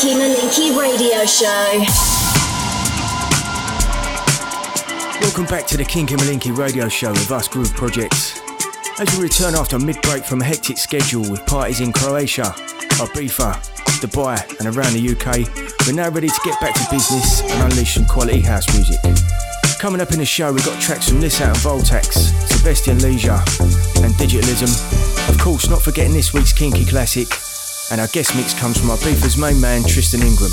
Kinky Malinky radio show. Welcome back to the Kinky Malinky radio show with us Groove Projects. As we return after mid break from a hectic schedule with parties in Croatia, Ibiza, Dubai, and around the UK, we're now ready to get back to business and unleash some quality house music. Coming up in the show, we've got tracks from Lissat and Voltaxx, Sébastien Léger, and Digitalism. Of course, not forgetting this week's Kinky Classic, and our guest mix comes from our beefers main man, Tristan Ingram.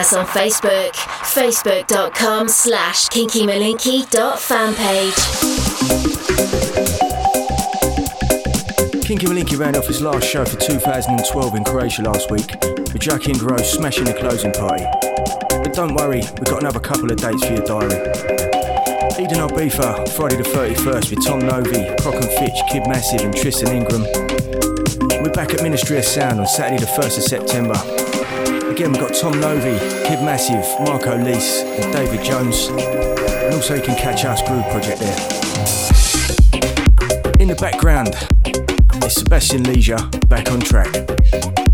us on Facebook, facebook.com slash kinkymalinky.fanpage. Kinky Malinky ran off his last show for 2012 in Croatia last week, with Jackie and Rose smashing the closing party. But don't worry, we've got another couple of dates for your diary. Eden Albifa, Friday the 31st with Tom Novy, Prok and Fitch, Kid Massive and Tristan Ingram. We're back at Ministry of Sound on Saturday the 1st of September Again, we've got Tom Novy, Kid Massive, Marco Lys, and David Jones. And also, you can catch us Groove Project there. In the background, it's Sébastien Léger back on track.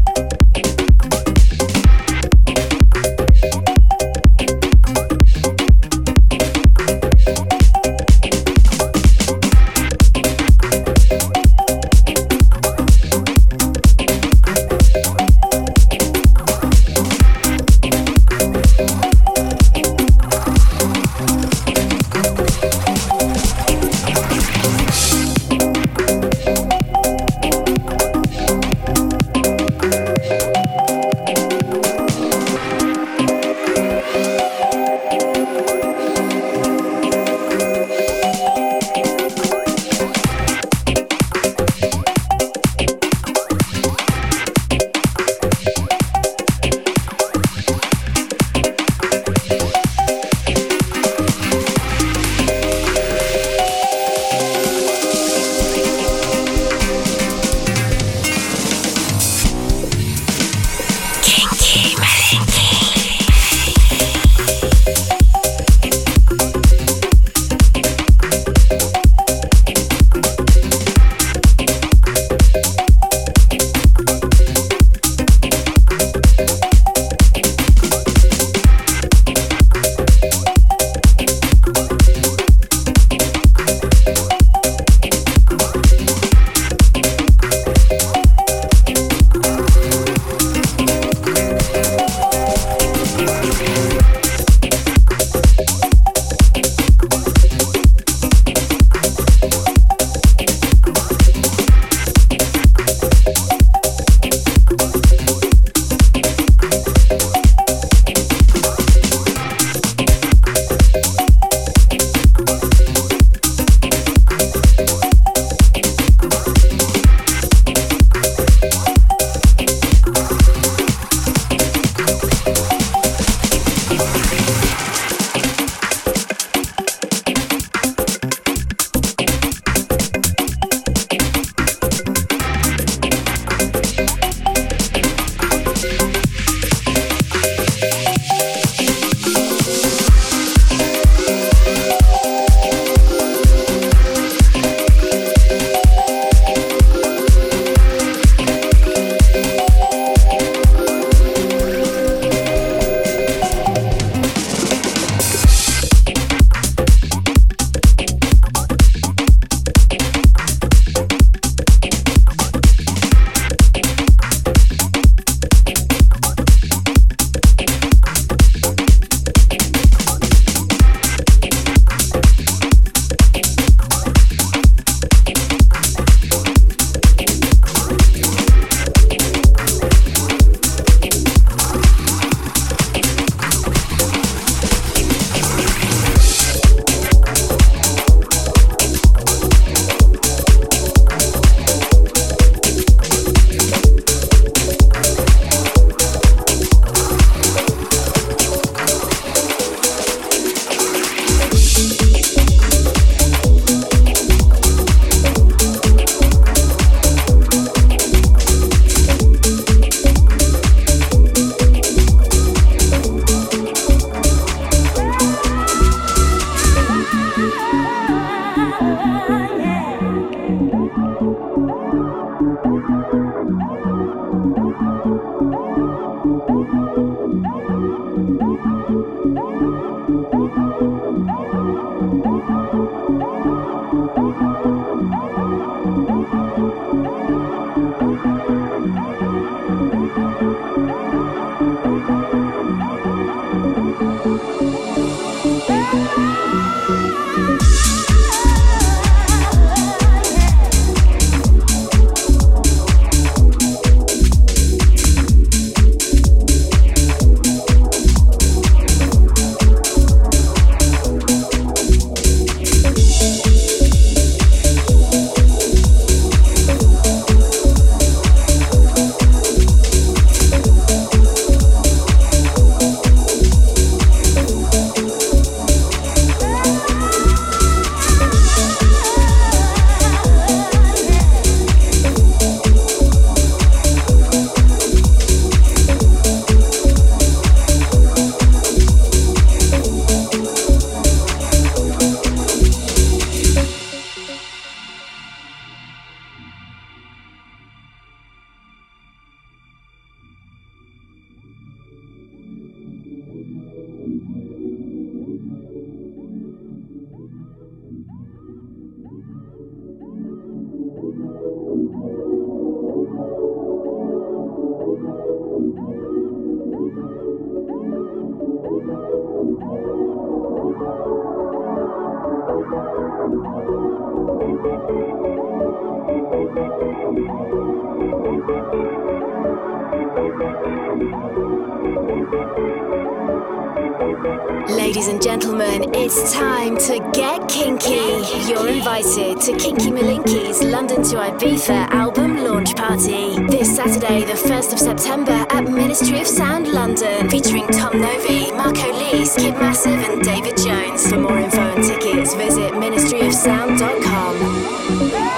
Ladies and gentlemen, it's time to get kinky. You're invited to Kinky Malinky's London to Ibiza album launch party this Saturday, the 1st of September, at Ministry of Sound London, featuring Tom Novy, Marco Lys, Kid Massive, and David Jones. For more info and tickets, visit ministryofsound.com.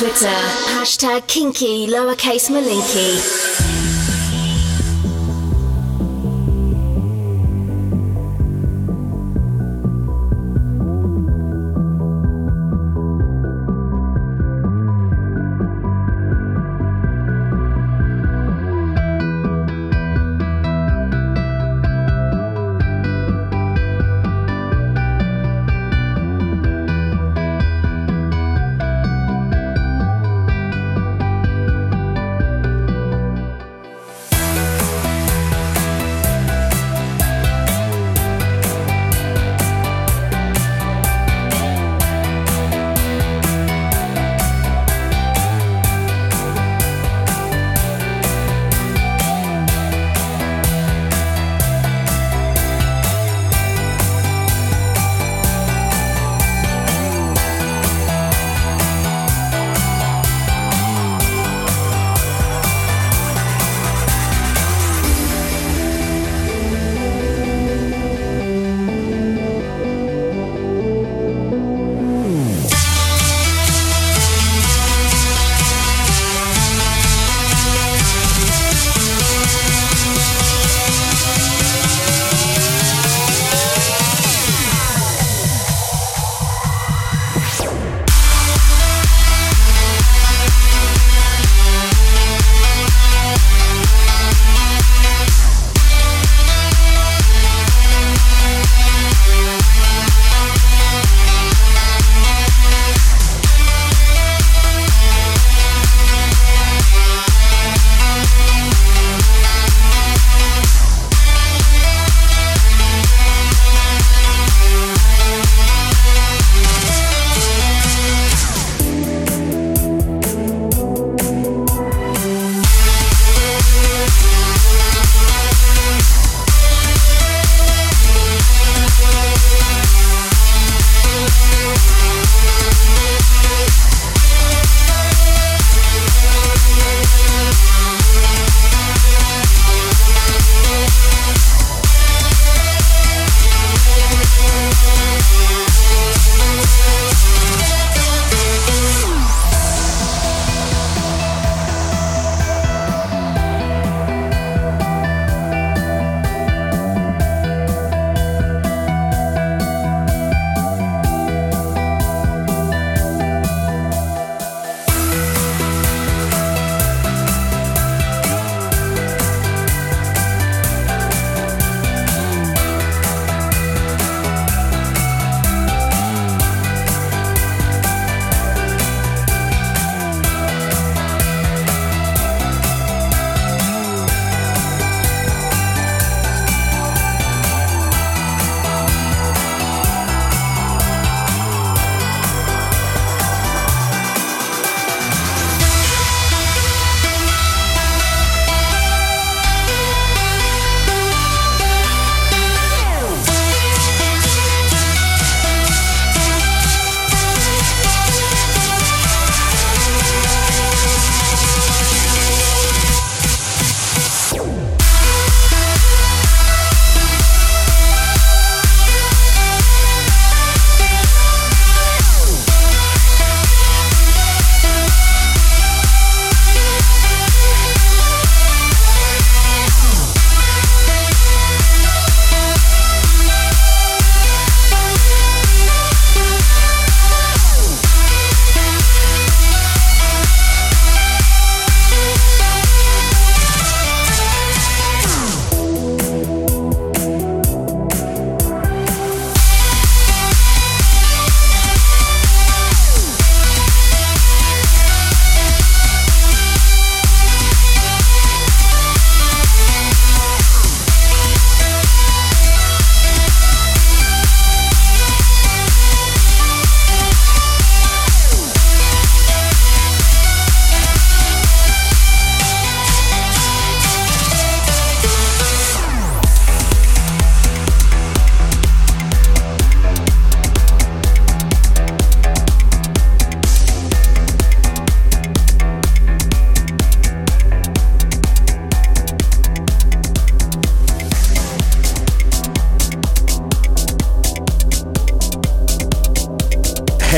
Twitter, hashtag kinky lowercase malinky.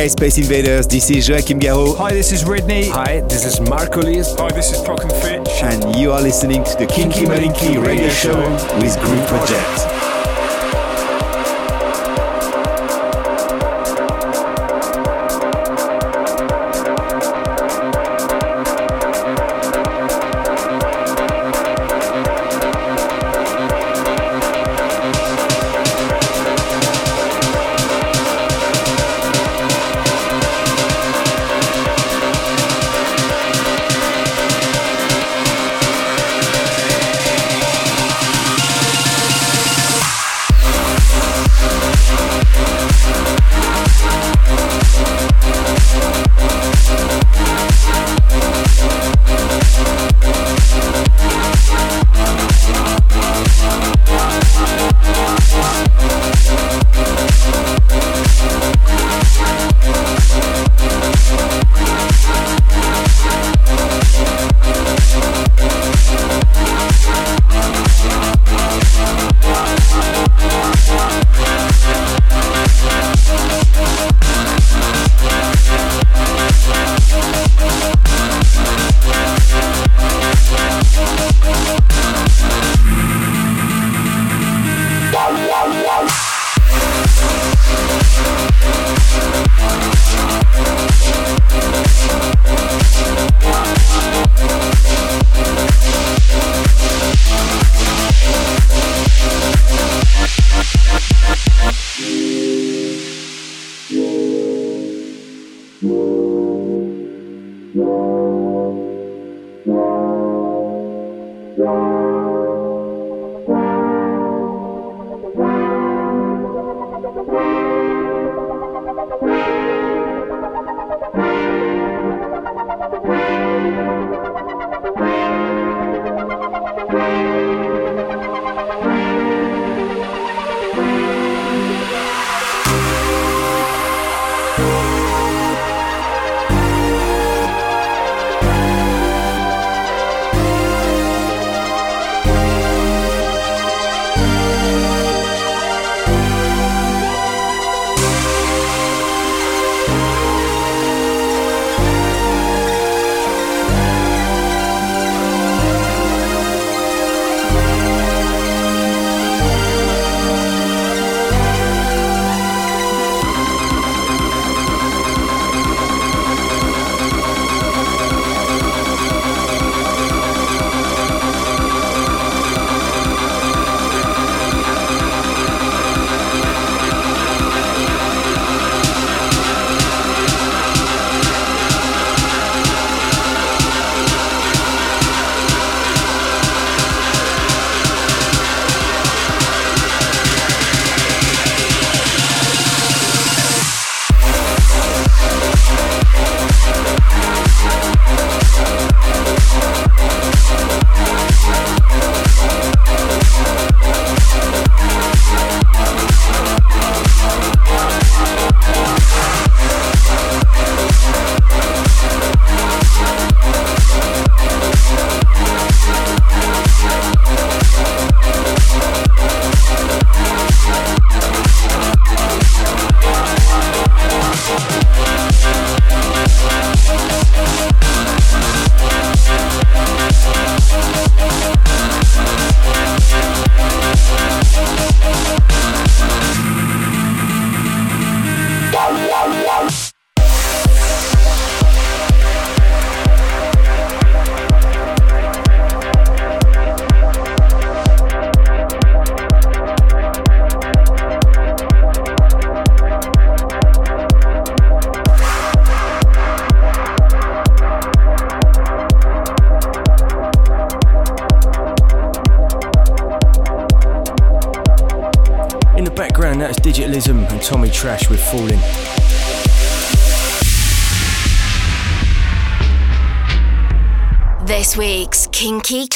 Hey Space Invaders, this is Joachim Garraud. Hi, this is Ridney. Hi, this is Marco Lys. Hi, this is Prok and Fitch. And you are listening to the Kinky Malinky radio show with Groove Project.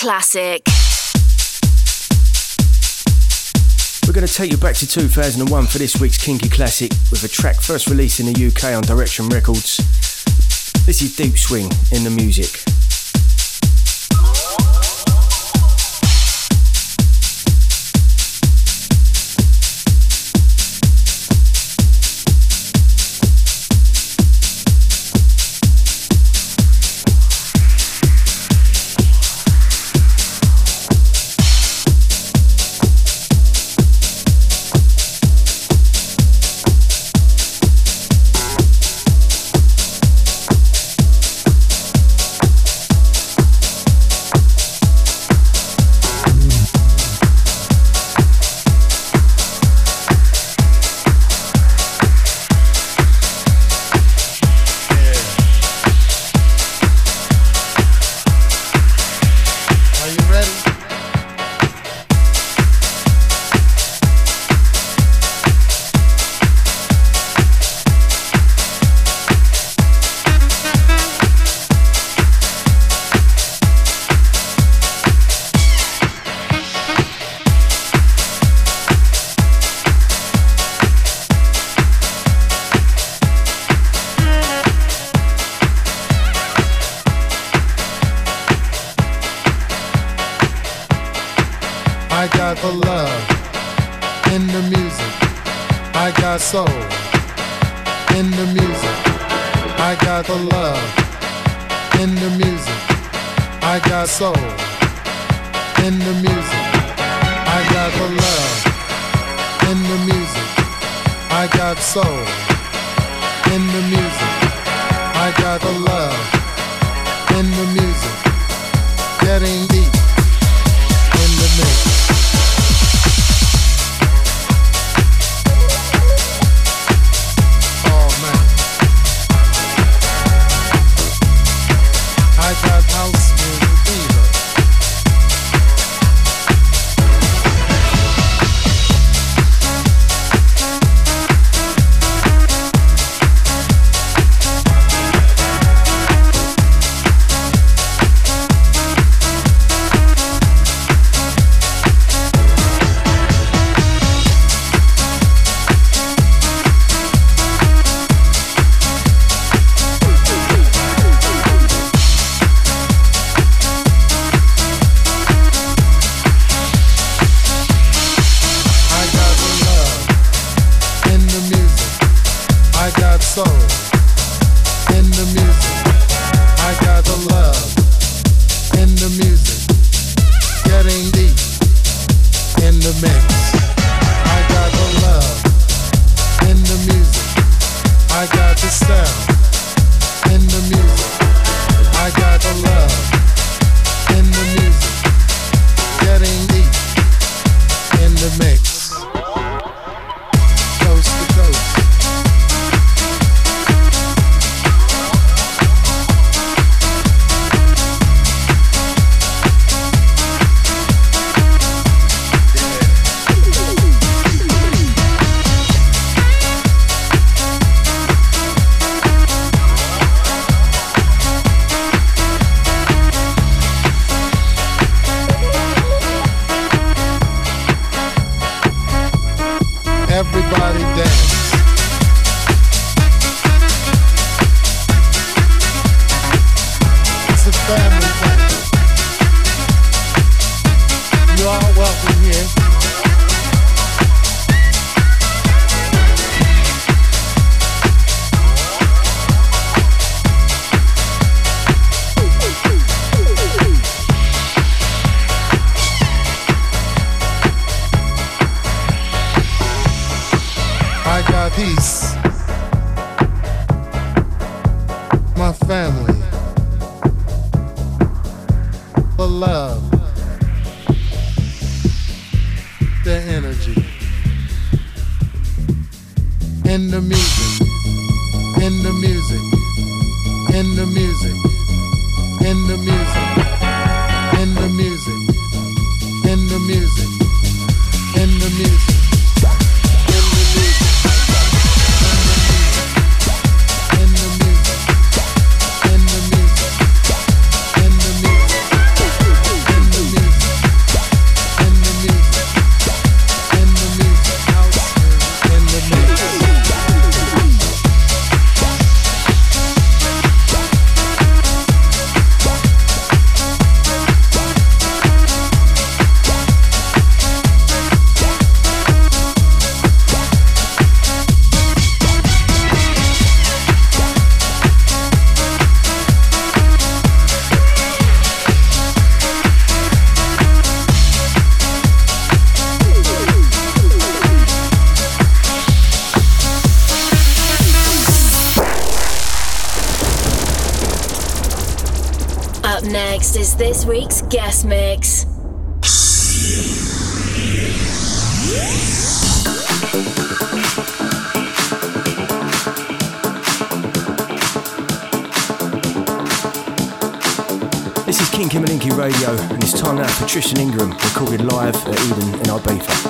Classic. We're going to take you back to 2001 for this week's Kinky Classic with a track first released in the UK on Direction Records. This is Deep Swing in the music. Tristan Ingram, recorded live at Eden in Ibiza.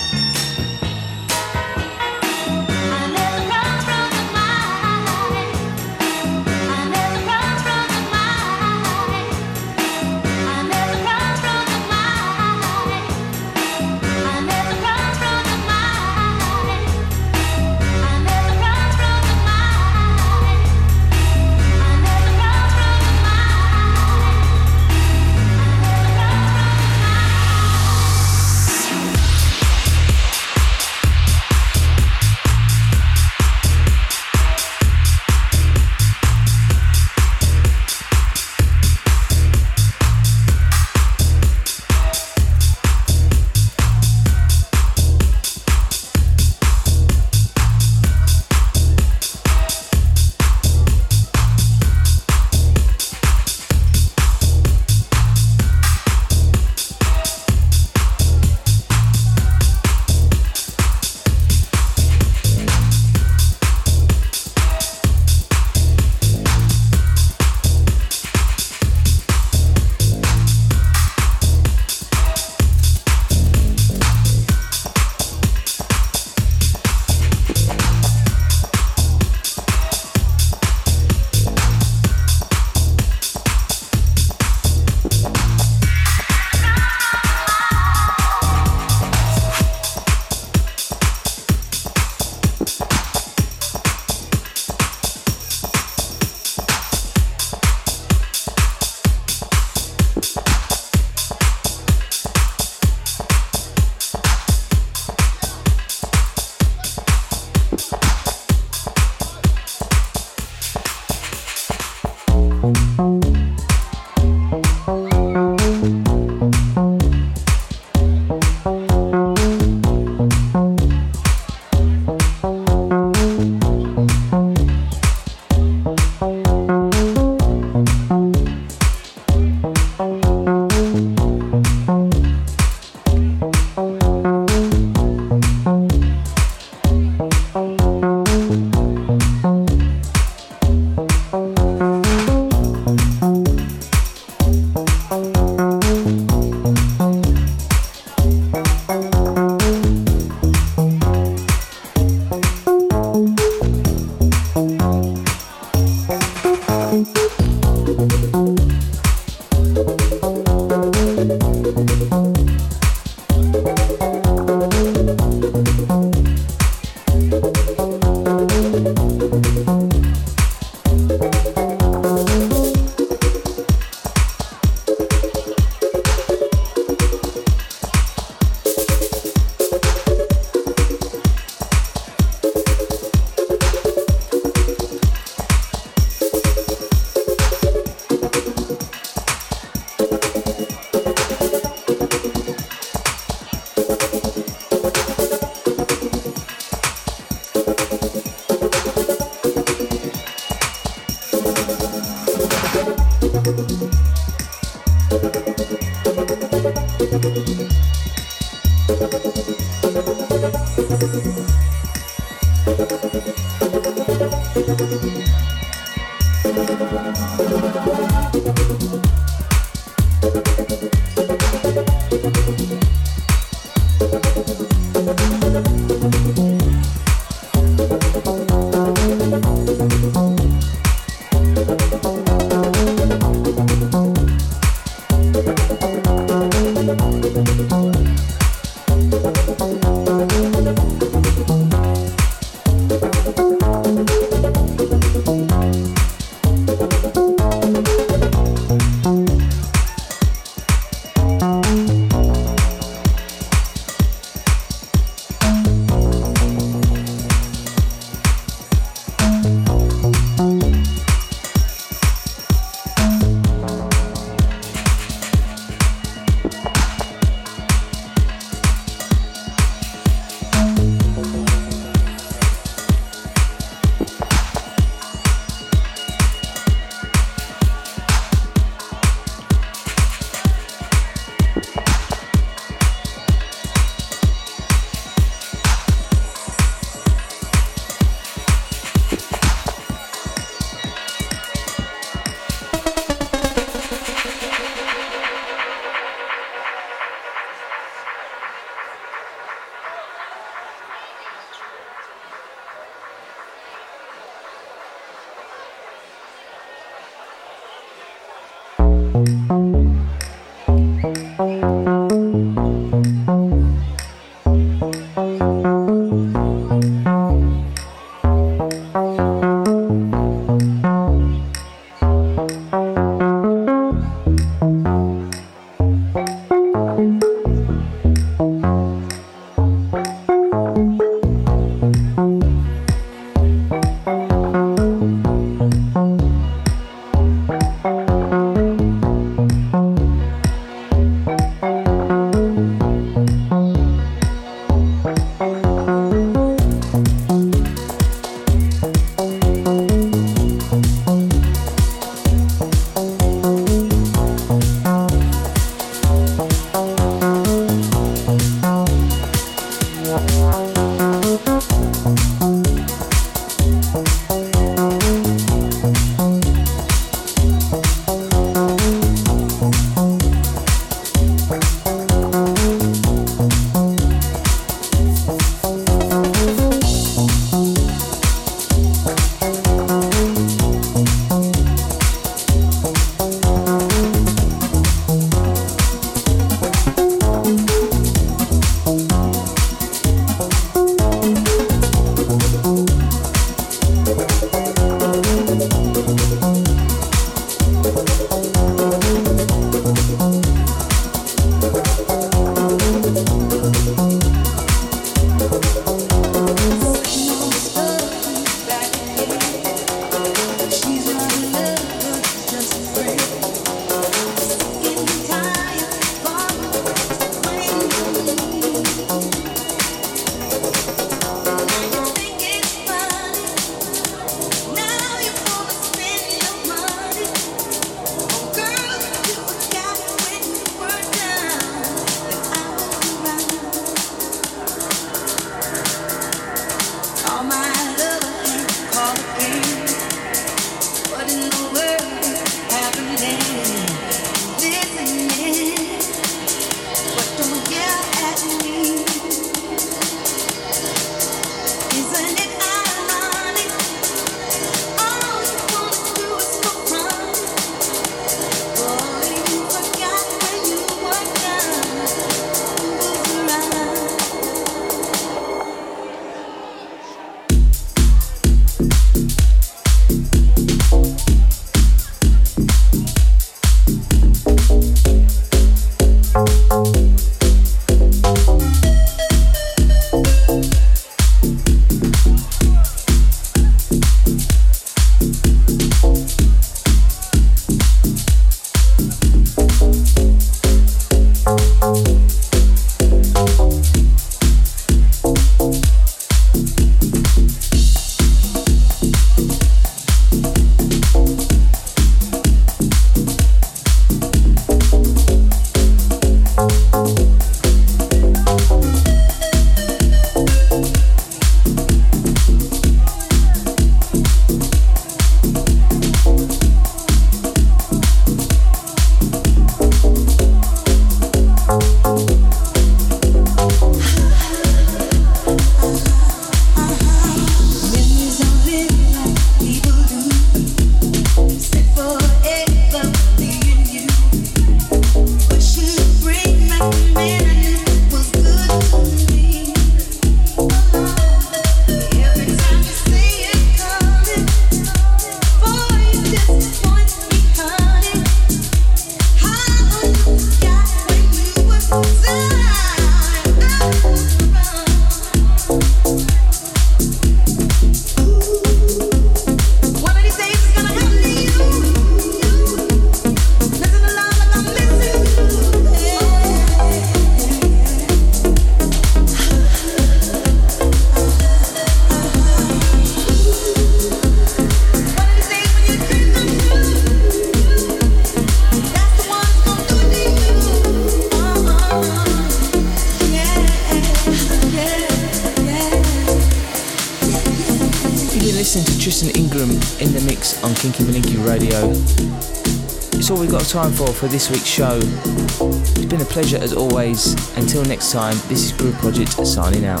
Time for for this week's show. It's been a pleasure as always. Until next time, this is Groove Project signing out.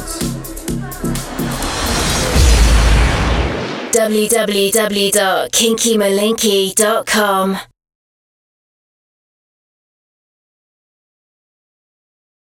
www.kinkymalinki.com